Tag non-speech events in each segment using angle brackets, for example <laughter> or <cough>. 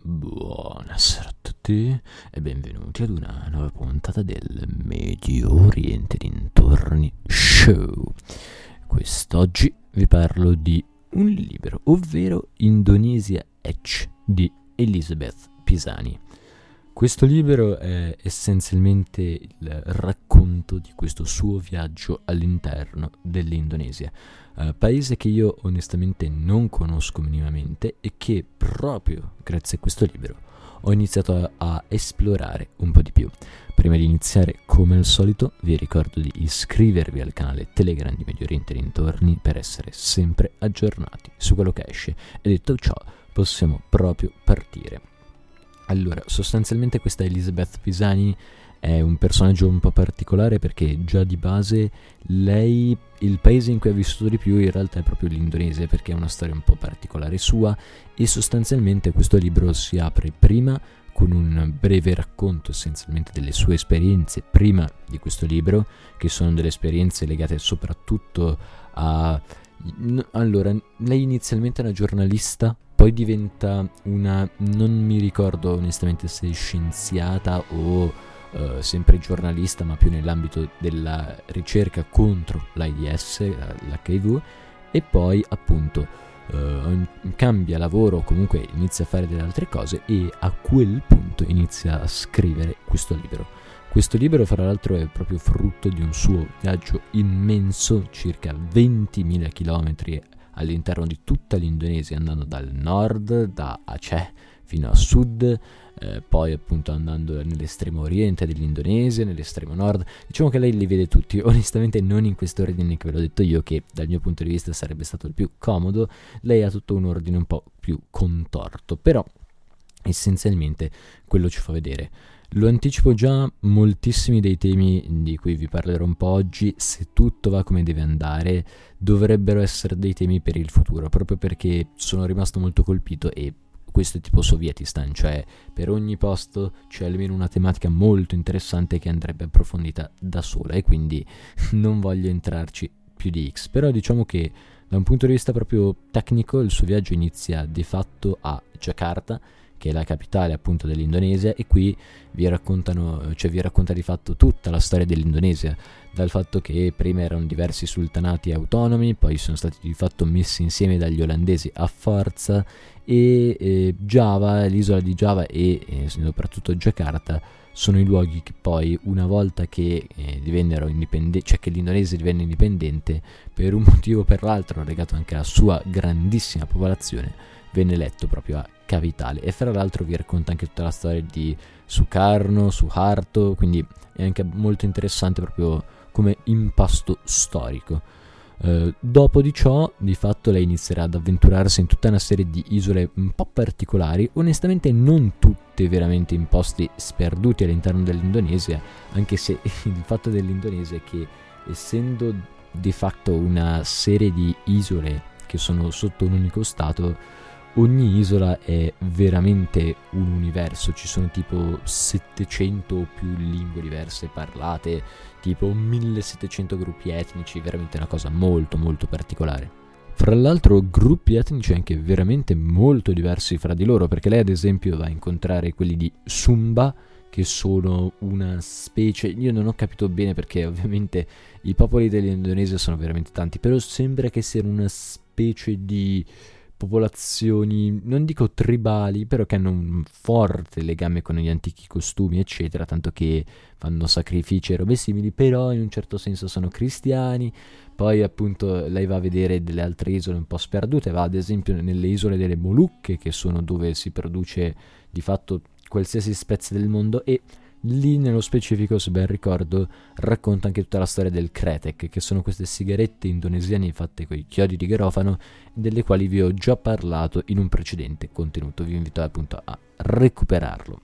Buonasera a tutti e benvenuti ad una nuova puntata del Medio Oriente dintorni show. Quest'oggi vi parlo di un libro, ovvero Indonesia Etch di Elizabeth Pisani. Questo libro è essenzialmente il racconto di questo suo viaggio all'interno dell'Indonesia, eh, paese che io onestamente non conosco minimamente e che proprio grazie a questo libro ho iniziato a, a esplorare un po' di più. Prima di iniziare, come al solito, vi ricordo di iscrivervi al canale Telegram di Medio Oriente dintorni per essere sempre aggiornati su quello che esce. E detto ciò, possiamo proprio partire. Allora, sostanzialmente questa Elizabeth Pisani è un personaggio un po' particolare perché già di base lei, il paese in cui ha vissuto di più in realtà è proprio l'Indonesia perché è una storia un po' particolare sua e sostanzialmente questo libro si apre prima con un breve racconto essenzialmente delle sue esperienze prima di questo libro, che sono delle esperienze legate soprattutto a... Allora, lei inizialmente è una giornalista poi diventa una, non mi ricordo onestamente se scienziata o uh, sempre giornalista, ma più nell'ambito della ricerca contro l'AIDS, l'HIV, e poi appunto uh, cambia lavoro o comunque inizia a fare delle altre cose e a quel punto inizia a scrivere questo libro. Questo libro, fra l'altro, è proprio frutto di un suo viaggio immenso, circa 20.000 km all'interno di tutta l'Indonesia, andando dal nord, da Aceh fino a sud, eh, poi appunto andando nell'estremo oriente dell'Indonesia, nell'estremo nord. Diciamo che lei li vede tutti, <laughs> onestamente non in questo ordine che ve l'ho detto io, che dal mio punto di vista sarebbe stato il più comodo, lei ha tutto un ordine un po' più contorto, però essenzialmente quello ci fa vedere lo anticipo già, moltissimi dei temi di cui vi parlerò un po' oggi, se tutto va come deve andare, dovrebbero essere dei temi per il futuro, proprio perché sono rimasto molto colpito e questo è tipo Sovietistan, cioè per ogni posto c'è almeno una tematica molto interessante che andrebbe approfondita da sola e quindi <laughs> non voglio entrarci più di X, però diciamo che da un punto di vista proprio tecnico il suo viaggio inizia di fatto a Jakarta che è la capitale appunto dell'Indonesia e qui vi cioè vi racconta di fatto tutta la storia dell'Indonesia, dal fatto che prima erano diversi sultanati autonomi, poi sono stati di fatto messi insieme dagli olandesi a forza e eh, Java, l'isola di Java e eh, soprattutto Jakarta sono i luoghi che poi una volta che eh, divennero indipendenti, cioè che l'Indonesia divenne indipendente per un <laughs> motivo o per l'altro legato anche alla sua grandissima popolazione venne eletto proprio a capitale e fra l'altro vi racconta anche tutta la storia di Sukarno, Suharto, quindi è anche molto interessante proprio come impasto storico. Uh, dopo di ciò, di fatto, lei inizierà ad avventurarsi in tutta una serie di isole un po' particolari, onestamente non tutte veramente in posti sperduti all'interno dell'Indonesia, anche se <laughs> il fatto dell'Indonesia è che essendo di fatto una serie di isole che sono sotto un unico stato, ogni isola è veramente un universo, ci sono tipo 700 o più lingue diverse parlate, tipo 1700 gruppi etnici, veramente una cosa molto molto particolare. Fra l'altro gruppi etnici anche veramente molto diversi fra di loro, perché lei ad esempio va a incontrare quelli di Sumba, che sono una specie, io non ho capito bene perché ovviamente i popoli dell'Indonesia sono veramente tanti, però sembra che siano una specie di popolazioni, non dico tribali, però che hanno un forte legame con gli antichi costumi, eccetera, tanto che fanno sacrifici e robe simili, però in un certo senso sono cristiani. Poi appunto lei va a vedere delle altre isole un po' sperdute, va ad esempio nelle isole delle Molucche, che sono dove si produce di fatto qualsiasi spezia del mondo e Lì nello specifico, se ben ricordo, racconta anche tutta la storia del Kretek, che sono queste sigarette indonesiane fatte con i chiodi di garofano, delle quali vi ho già parlato in un precedente contenuto. Vi invito appunto a recuperarlo.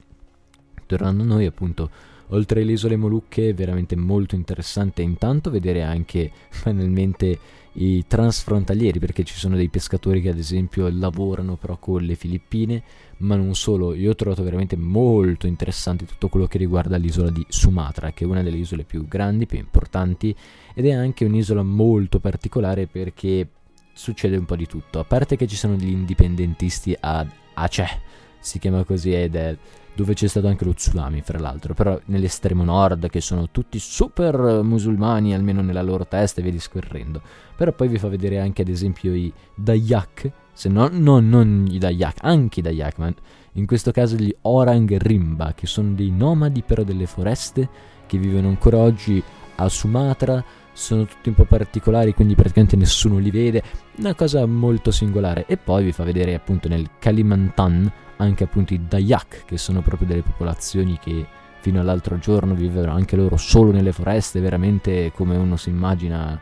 Tornando a noi, appunto, oltre alle isole Molucche, è veramente molto interessante intanto vedere anche <laughs> banalmente i transfrontalieri, perché ci sono dei pescatori che ad esempio lavorano però con le Filippine ma non solo, io ho trovato veramente molto interessante tutto quello che riguarda l'isola di Sumatra, che è una delle isole più grandi, più importanti ed è anche un'isola molto particolare perché succede un po' di tutto, a parte che ci sono gli indipendentisti ad Aceh, si chiama così ed è dove c'è stato anche lo tsunami, fra l'altro, però nell'estremo nord, che sono tutti super musulmani, almeno nella loro testa, e via discorrendo. Però poi vi fa vedere anche, ad esempio, i Dayak, se no, no non i Dayak, anche i Dayak, ma in questo caso gli Orang Rimba, che sono dei nomadi però delle foreste, che vivono ancora oggi a Sumatra, sono tutti un po' particolari, quindi praticamente nessuno li vede, una cosa molto singolare. E poi vi fa vedere appunto nel Kalimantan anche appunto i Dayak, che sono proprio delle popolazioni che fino all'altro giorno vivevano anche loro solo nelle foreste, veramente come uno si immagina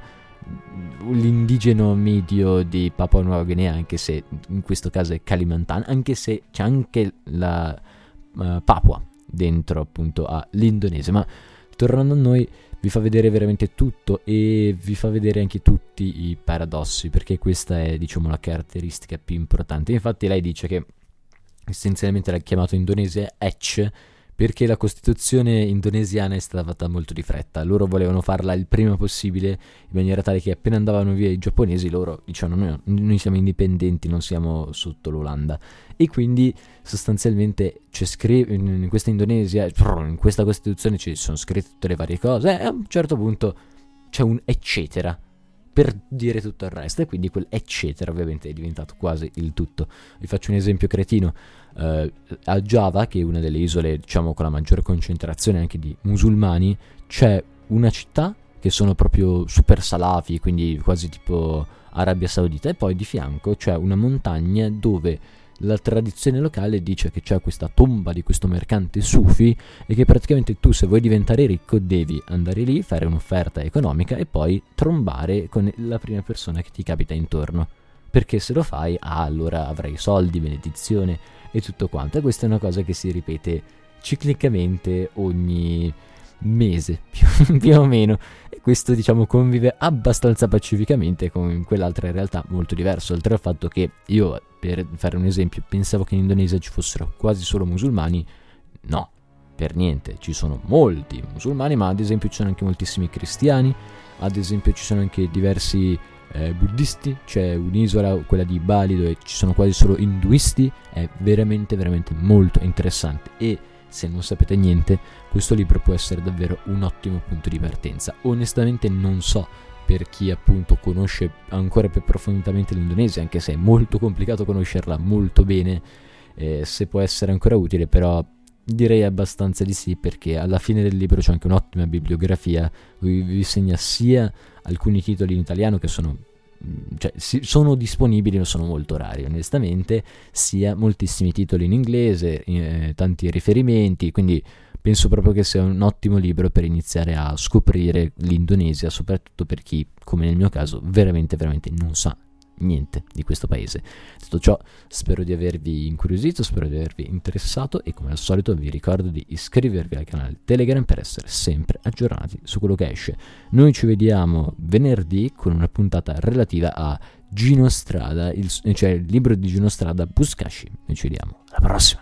l'indigeno medio di Papua Nuova Guinea, anche se in questo caso è Kalimantan, anche se c'è anche la uh, Papua dentro appunto all'Indonesia. Ma tornando a noi, vi fa vedere veramente tutto e vi fa vedere anche tutti i paradossi, perché questa è diciamo la caratteristica più importante. Infatti lei dice che essenzialmente l'ha chiamato Indonesia Etch perché la Costituzione indonesiana è stata fatta molto di fretta. Loro volevano farla il prima possibile, in maniera tale che appena andavano via i giapponesi, loro dicevano noi, noi siamo indipendenti, non siamo sotto l'Olanda. E quindi sostanzialmente c'è scritto in questa Indonesia, in questa Costituzione ci sono scritte tutte le varie cose, e a un certo punto c'è un eccetera per dire tutto il resto e quindi quel eccetera ovviamente è diventato quasi il tutto. Vi faccio un esempio cretino. Uh, a Java, che è una delle isole diciamo con la maggiore concentrazione anche di musulmani, c'è una città che sono proprio super salafi, quindi quasi tipo Arabia Saudita e poi di fianco c'è una montagna dove la tradizione locale dice che c'è questa tomba di questo mercante Sufi e che praticamente tu se vuoi diventare ricco devi andare lì, fare un'offerta economica e poi trombare con la prima persona che ti capita intorno. Perché se lo fai, ah, allora avrai soldi, benedizione e tutto quanto. E questa è una cosa che si ripete ciclicamente ogni mese <laughs> più, più, o meno questo diciamo convive abbastanza pacificamente con quell'altra realtà molto diversa oltre al fatto che io per fare un esempio pensavo che in Indonesia ci fossero quasi solo musulmani. No per niente. Ci sono molti musulmani ma ad esempio ci sono anche moltissimi cristiani ad esempio ci sono anche diversi eh, buddisti. C'è un'isola quella di Bali dove ci sono quasi solo induisti. È veramente veramente molto interessante. E se non sapete niente, questo libro può essere davvero un ottimo punto di partenza. Onestamente non so per chi appunto conosce ancora più approfonditamente l'Indonesia, anche se è molto complicato conoscerla molto bene, eh, se può essere ancora utile, però direi abbastanza di sì perché alla fine del libro c'è anche un'ottima bibliografia, vi, vi segna sia alcuni titoli in italiano che sono cioè, si, sono disponibili ma sono molto rari onestamente, sia moltissimi titoli in inglese, eh, tanti riferimenti, quindi penso proprio che sia un ottimo libro per iniziare a scoprire l'Indonesia, soprattutto per chi, come nel mio caso, veramente, veramente non sa niente di questo paese. Detto ciò, spero di avervi incuriosito, spero di avervi interessato e come al solito vi ricordo di iscrivervi al canale Telegram per essere sempre aggiornati su quello che esce. Noi ci vediamo venerdì con una puntata relativa a Gino Strada, il, cioè il libro di Gino Strada Buscashi. Noi ci vediamo alla prossima.